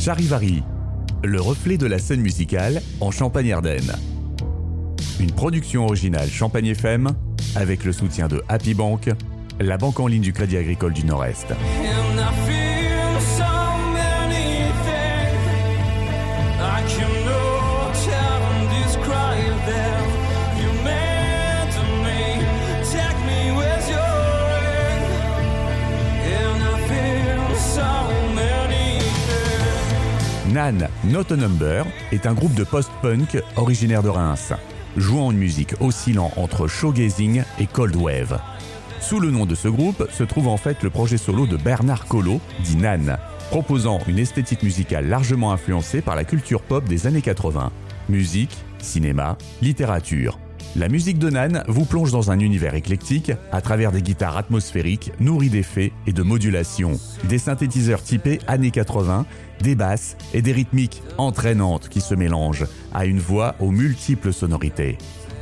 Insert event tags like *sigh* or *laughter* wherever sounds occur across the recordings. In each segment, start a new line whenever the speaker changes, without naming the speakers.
Charivari, le reflet de la scène musicale en Champagne-Ardenne. Une production originale Champagne FM avec le soutien de Happy Bank, la banque en ligne du Crédit Agricole du Nord-Est. Nan Not a Number est un groupe de post-punk originaire de Reims, jouant une musique oscillant entre showgazing et cold wave. Sous le nom de ce groupe se trouve en fait le projet solo de Bernard Collot, dit Nan, proposant une esthétique musicale largement influencée par la culture pop des années 80. Musique, cinéma, littérature. La musique de Nan vous plonge dans un univers éclectique à travers des guitares atmosphériques nourries d'effets et de modulations, des synthétiseurs typés années 80, des basses et des rythmiques entraînantes qui se mélangent à une voix aux multiples sonorités.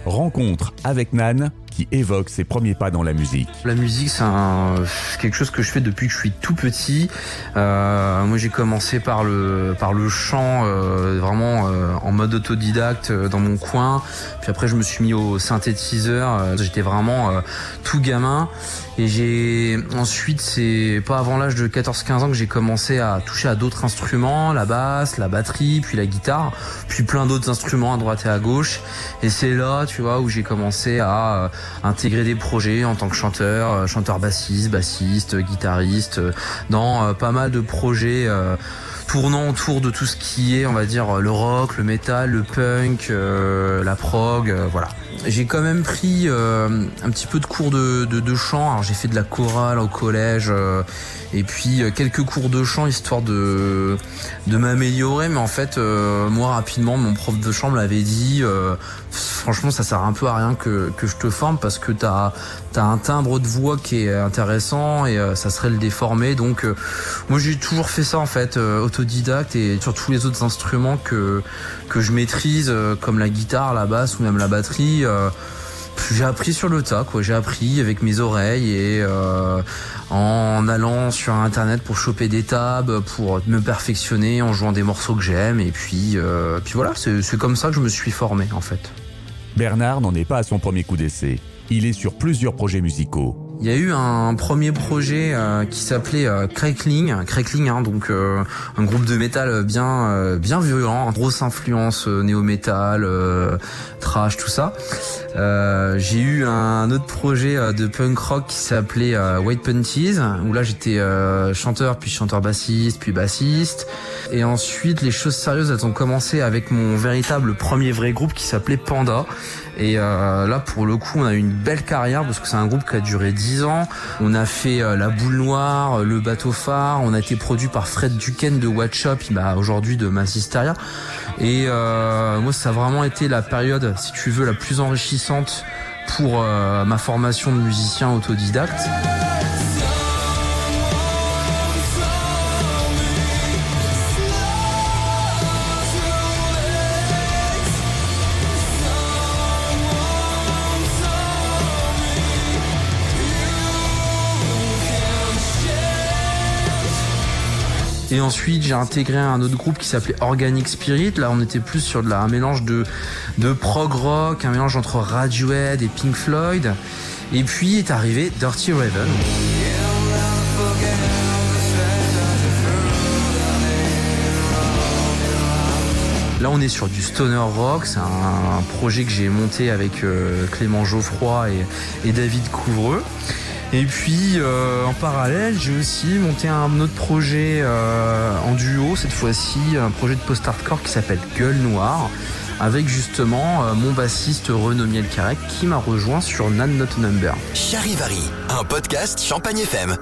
Rencontre avec Nan évoque ses premiers pas dans la musique.
La musique, c'est quelque chose que je fais depuis que je suis tout petit. Euh, moi, j'ai commencé par le par le chant, euh, vraiment euh, en mode autodidacte euh, dans mon coin. Puis après, je me suis mis au synthétiseur. Euh, J'étais vraiment euh, tout gamin. Et j'ai ensuite, c'est pas avant l'âge de 14-15 ans que j'ai commencé à toucher à d'autres instruments, la basse, la batterie, puis la guitare, puis plein d'autres instruments à droite et à gauche. Et c'est là, tu vois, où j'ai commencé à intégrer des projets en tant que chanteur, euh, chanteur bassiste, bassiste, guitariste, euh, dans euh, pas mal de projets tournant autour de tout ce qui est, on va dire, le rock, le metal, le punk, la prog, voilà. J'ai quand même pris un petit peu de cours de, chant. Alors j'ai fait de la chorale au collège et puis quelques cours de chant histoire de de m'améliorer. Mais en fait, moi rapidement, mon prof de chant me l'avait dit. Franchement, ça sert un peu à rien que, que je te forme parce que t'as as un timbre de voix qui est intéressant et euh, ça serait le déformer. Donc euh, moi j'ai toujours fait ça en fait, euh, autodidacte et sur tous les autres instruments que que je maîtrise, euh, comme la guitare, la basse ou même la batterie. euh, j'ai appris sur le tas, quoi. J'ai appris avec mes oreilles et euh, en allant sur internet pour choper des tabs, pour me perfectionner, en jouant des morceaux que j'aime. Et puis, euh, puis voilà, c'est comme ça que je me suis formé, en fait.
Bernard n'en est pas à son premier coup d'essai. Il est sur plusieurs projets musicaux.
Il y a eu un premier projet euh, qui s'appelait euh, Crackling, Crackling, hein, donc euh, un groupe de métal bien euh, bien violent, grosse influence néo-métal, trash, tout ça. J'ai eu un autre projet de punk rock qui s'appelait White Panties, où là j'étais chanteur, puis chanteur bassiste, puis bassiste. Et ensuite les choses sérieuses ont commencé avec mon véritable premier vrai groupe qui s'appelait Panda. Et euh, là, pour le coup, on a eu une belle carrière parce que c'est un groupe qui a duré 10 ans. On a fait euh, La Boule Noire, euh, Le Bateau Phare. On a été produit par Fred Duquesne de Watch Up, bah, aujourd'hui de Massisteria. Et moi, ça a vraiment été la période, si tu veux, la plus enrichissante pour ma formation de musicien autodidacte. Et ensuite, j'ai intégré un autre groupe qui s'appelait Organic Spirit. Là, on était plus sur de la, un mélange de, de prog rock, un mélange entre Radiohead et Pink Floyd. Et puis est arrivé Dirty Raven. Là, on est sur du stoner rock. C'est un, projet que j'ai monté avec euh, Clément Geoffroy et David Couvreux. Et puis, euh, en parallèle, j'ai aussi monté un autre projet euh, en duo, cette fois-ci, un projet de post-hardcore qui s'appelle Gueule Noire, avec justement euh, mon bassiste Renaud Mielcarec qui m'a rejoint sur Nan Not a Number.
Charivari, un podcast Champagne FM.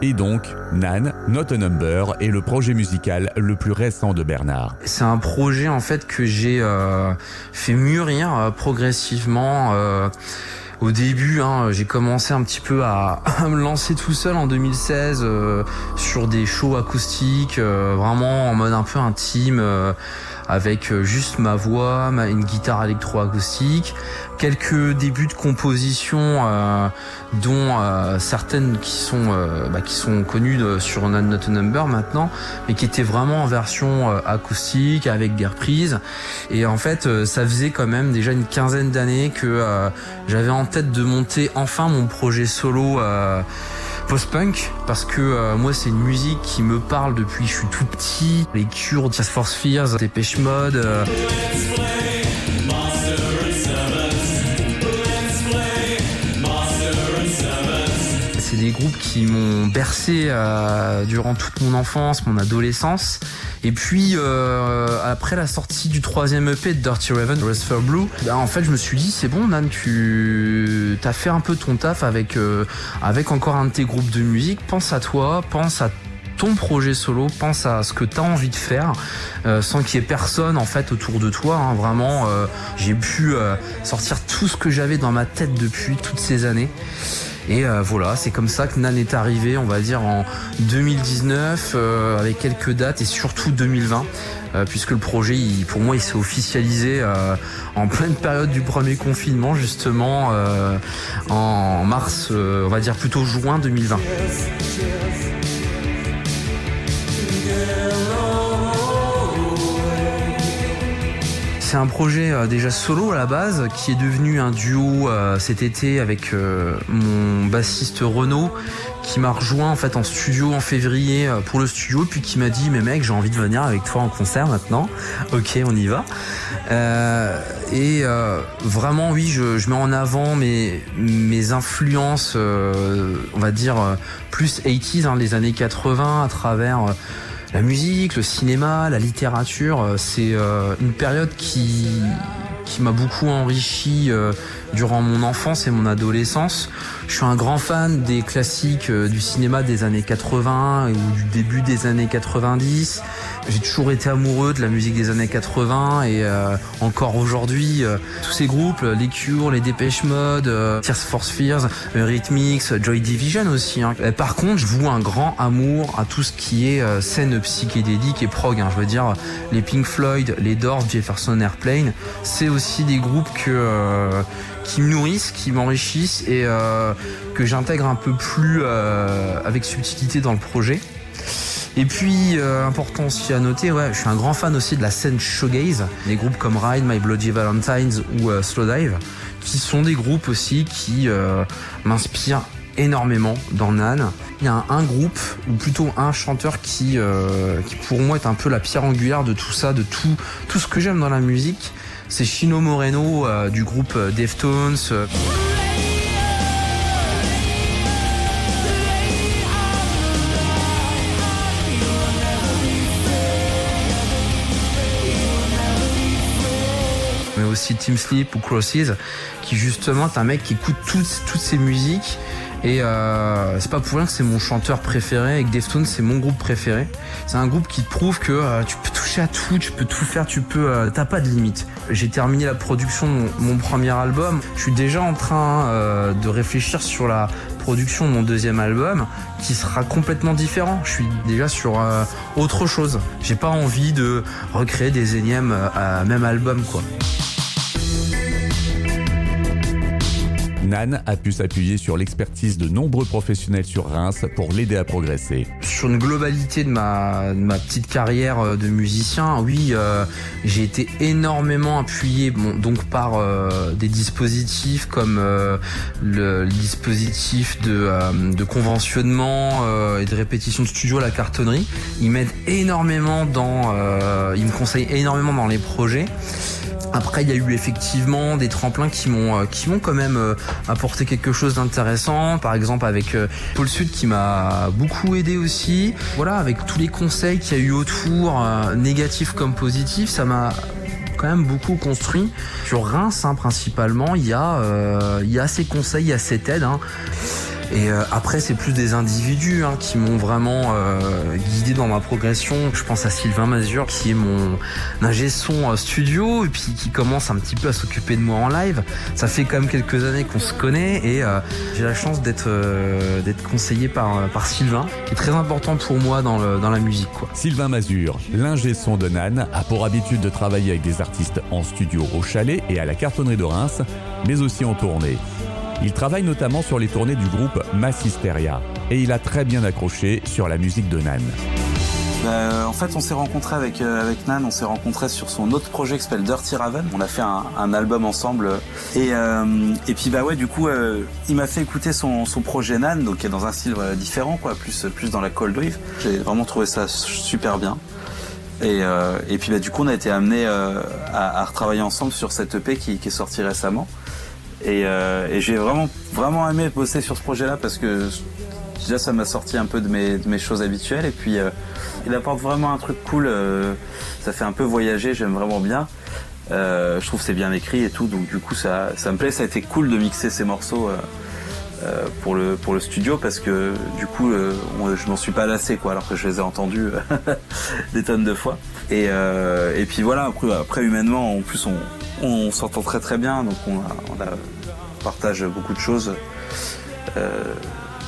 Et donc, Nan, Not a Number est le projet musical le plus récent de Bernard.
C'est un projet en fait que j'ai euh, fait mûrir euh, progressivement. Au début, hein, j'ai commencé un petit peu à, *laughs* à me lancer tout seul en 2016 euh, sur des shows acoustiques, euh, vraiment en mode un peu intime, euh, avec euh, juste ma voix, une guitare électroacoustique, quelques débuts de composition euh, dont euh, certaines qui sont euh, bah, qui sont connues sur Not Number maintenant mais qui étaient vraiment en version euh, acoustique avec des reprises. Et en fait euh, ça faisait quand même déjà une quinzaine d'années que j'avais en tête de monter enfin mon projet solo post-punk parce que euh, moi c'est une musique qui me parle depuis que je suis tout petit. Les Cure, Tears for Fears, Dépêche Mode euh, groupes qui m'ont bercé euh, durant toute mon enfance, mon adolescence. Et puis euh, après la sortie du troisième EP de Dirty Raven, Rest for Blue, ben, en fait je me suis dit c'est bon Nan, tu as fait un peu ton taf avec euh, avec encore un de tes groupes de musique. Pense à toi, pense à ton projet solo, pense à ce que tu as envie de faire, sans qu'il y ait personne en fait autour de toi. hein. Vraiment, j'ai pu sortir tout ce que j'avais dans ma tête depuis toutes ces années. Et euh, voilà, c'est comme ça que Nan est arrivé, on va dire en 2019, euh, avec quelques dates et surtout 2020, euh, puisque le projet, pour moi, il s'est officialisé en pleine période du premier confinement, justement en mars, on va dire plutôt juin 2020. C'est un projet euh, déjà solo à la base qui est devenu un duo euh, cet été avec euh, mon bassiste Renaud qui m'a rejoint en fait en studio en février pour le studio puis qui m'a dit mais mec j'ai envie de venir avec toi en concert maintenant. Ok on y va et vraiment oui je, mets en avant mes, influences on va dire plus 80s hein, les années 80 à travers la musique, le cinéma, la littérature, euh, c'est euh, une période qui qui m'a beaucoup enrichi euh, durant mon enfance et mon adolescence. Je suis un grand fan des classiques euh, du cinéma des années 80 ou du début des années 90. J'ai toujours été amoureux de la musique des années 80 et euh, encore aujourd'hui, euh, tous ces groupes, euh, les Cure, les Dépêche Mode, Tears for Fears, Rhythmix, Joy Division aussi. hein. Par contre, je voue un grand amour à tout ce qui est scène psychédélique et prog. hein. Je veux dire, les Pink Floyd, les Doors, Jefferson Airplane, c'est aussi des groupes euh, qui me nourrissent, qui m'enrichissent et euh, que j'intègre un peu plus euh, avec subtilité dans le projet. Et puis, important aussi à noter, ouais, je suis un grand fan aussi de la scène shoegaze, des groupes comme Ride, My Bloody Valentines ou euh, Slowdive, qui sont des groupes aussi qui m'inspirent énormément dans Nan. Il y a un, groupe, ou plutôt un chanteur qui, qui pour moi est un peu la pierre angulaire de tout ça, de tout, tout ce que j'aime dans la musique. C'est Chino Moreno euh, du groupe euh, Deftones. euh, mais aussi Team Sleep ou Crosses, qui justement est un mec qui écoute toutes, toutes ces musiques. Et c'est pas pour rien que c'est mon chanteur préféré et que Deftones c'est mon groupe préféré. C'est un groupe qui prouve que tu peux tu peux tout faire, tu peux, euh, t'as pas de limite. J'ai terminé la production de mon, premier album. Je suis déjà en train euh, de réfléchir sur la production de mon deuxième album qui sera complètement différent. Je suis déjà sur euh, autre chose. J'ai pas envie de recréer des énièmes même album quoi.
Nan a pu s'appuyer sur l'expertise de nombreux professionnels sur Reims pour l'aider à progresser.
Sur une globalité de ma, petite carrière euh, de musicien, oui, euh, j'ai été énormément appuyé donc par euh, des dispositifs comme le, dispositif de, conventionnement et de répétition de studio à la cartonnerie. Ils m'aident énormément dans, me conseillent énormément dans les projets. Après, il y a eu effectivement des tremplins qui m'ont euh, qui m'ont quand même euh, apporté quelque chose d'intéressant. Par exemple, avec euh, Paul Sud qui m'a beaucoup aidé aussi. Voilà, avec tous les conseils qu'il y a eu autour, négatifs comme positifs, ça m'a quand même beaucoup construit. Sur Reims, hein, principalement, il y a euh, il y a ces conseils, il y a cette aide. hein. Et euh, après, c'est plus des individus hein, qui m'ont vraiment euh, guidé dans ma progression. Je pense à Sylvain Mazur, qui est mon ingé son euh, studio, et puis qui commence un petit peu à s'occuper de moi en live. Ça fait quand même quelques années qu'on se connaît, et j'ai la chance d'être conseillé par, Sylvain, qui est très important pour moi dans, la musique.
Sylvain Mazur, l'ingé son de Nan, a pour habitude de travailler avec des artistes en studio au chalet et à la cartonnerie de Reims, mais aussi en tournée. Il travaille notamment sur les tournées du groupe Massisteria et il a très bien accroché sur la musique de Nan.
Euh, en fait, on s'est rencontré avec euh, avec Nan, on s'est rencontré sur son autre projet qui s'appelle Dirty Raven. On a fait un, album ensemble et euh, et puis bah ouais, du coup, il m'a fait écouter son projet Nan, donc qui est dans un style différent, quoi, plus plus dans la cold wave. J'ai vraiment trouvé ça super bien. Et, et puis bah, du coup, on a été amené à, à retravailler ensemble sur cette EP qui, qui est sortie récemment. Et, euh, et j'ai vraiment vraiment aimé bosser sur ce projet-là parce que déjà ça m'a sorti un peu de mes, de mes choses habituelles et puis euh, il apporte vraiment un truc cool. euh, ça fait un peu voyager, j'aime vraiment bien. Euh, je trouve c'est bien écrit et tout, donc du coup ça, ça me plaît. Ça a été cool de mixer ces morceaux euh, euh, pour le pour le studio parce que du coup on- je m'en suis pas lassé quoi, alors que je les ai entendus *laughs* des tonnes de fois. Et, et puis voilà, après, après humainement, en plus on, on s'entend très très bien, donc on, a, on, a- on partage beaucoup de choses. Euh,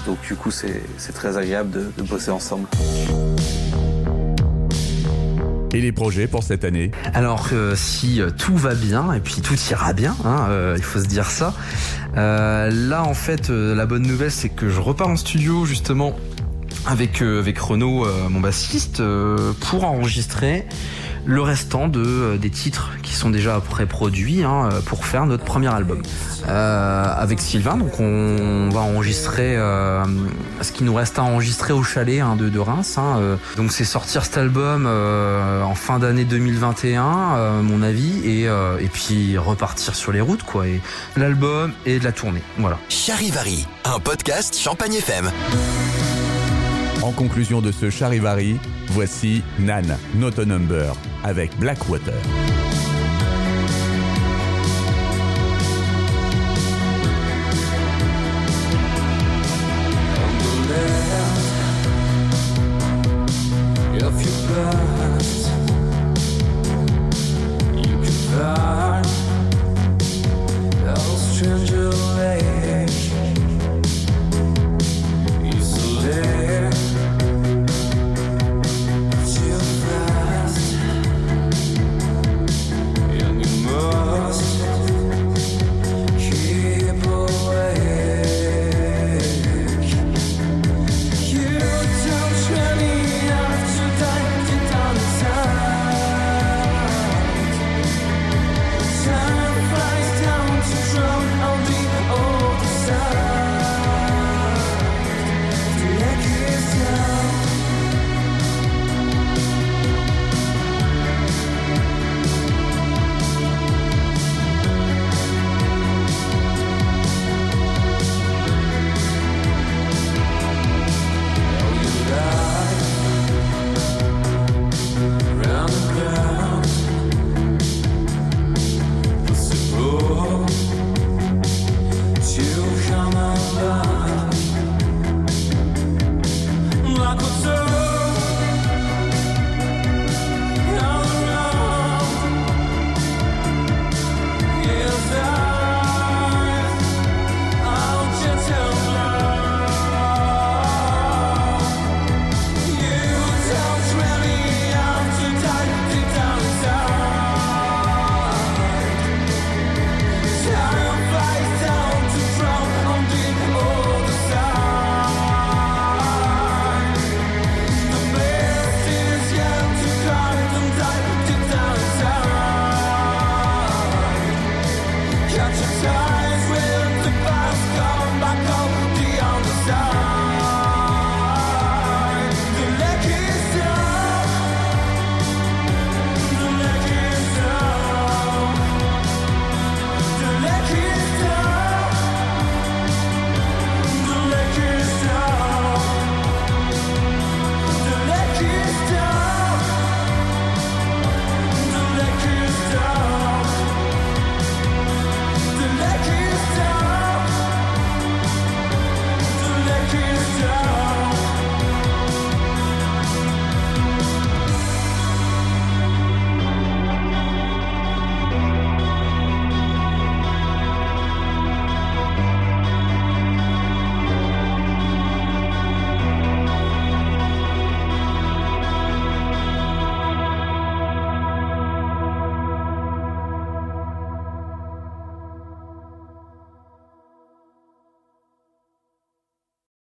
donc du coup c'est très agréable de, de bosser ensemble.
Et les projets pour cette année?
Alors euh, si euh, tout va bien et puis tout ira bien, hein, euh, il faut se dire ça. euh, là en fait euh, la bonne nouvelle c'est que je repars en studio justement avec euh, avec Renaud euh, mon bassiste euh, pour enregistrer le restant de euh, des titres qui sont déjà pré-produits hein, euh, pour faire notre premier album Euh, avec Sylvain. Donc on va enregistrer euh, ce qui nous reste à enregistrer au chalet hein, de, de Reims. hein, euh. donc c'est sortir cet album euh, en fin d'année 2021, euh, à mon avis, et, et puis repartir sur les routes quoi. Et l'album et de la tournée. Voilà.
Charivari, un podcast Champagne FM.
En conclusion de ce charivari, voici Nan, Not a Number, avec Blackwater.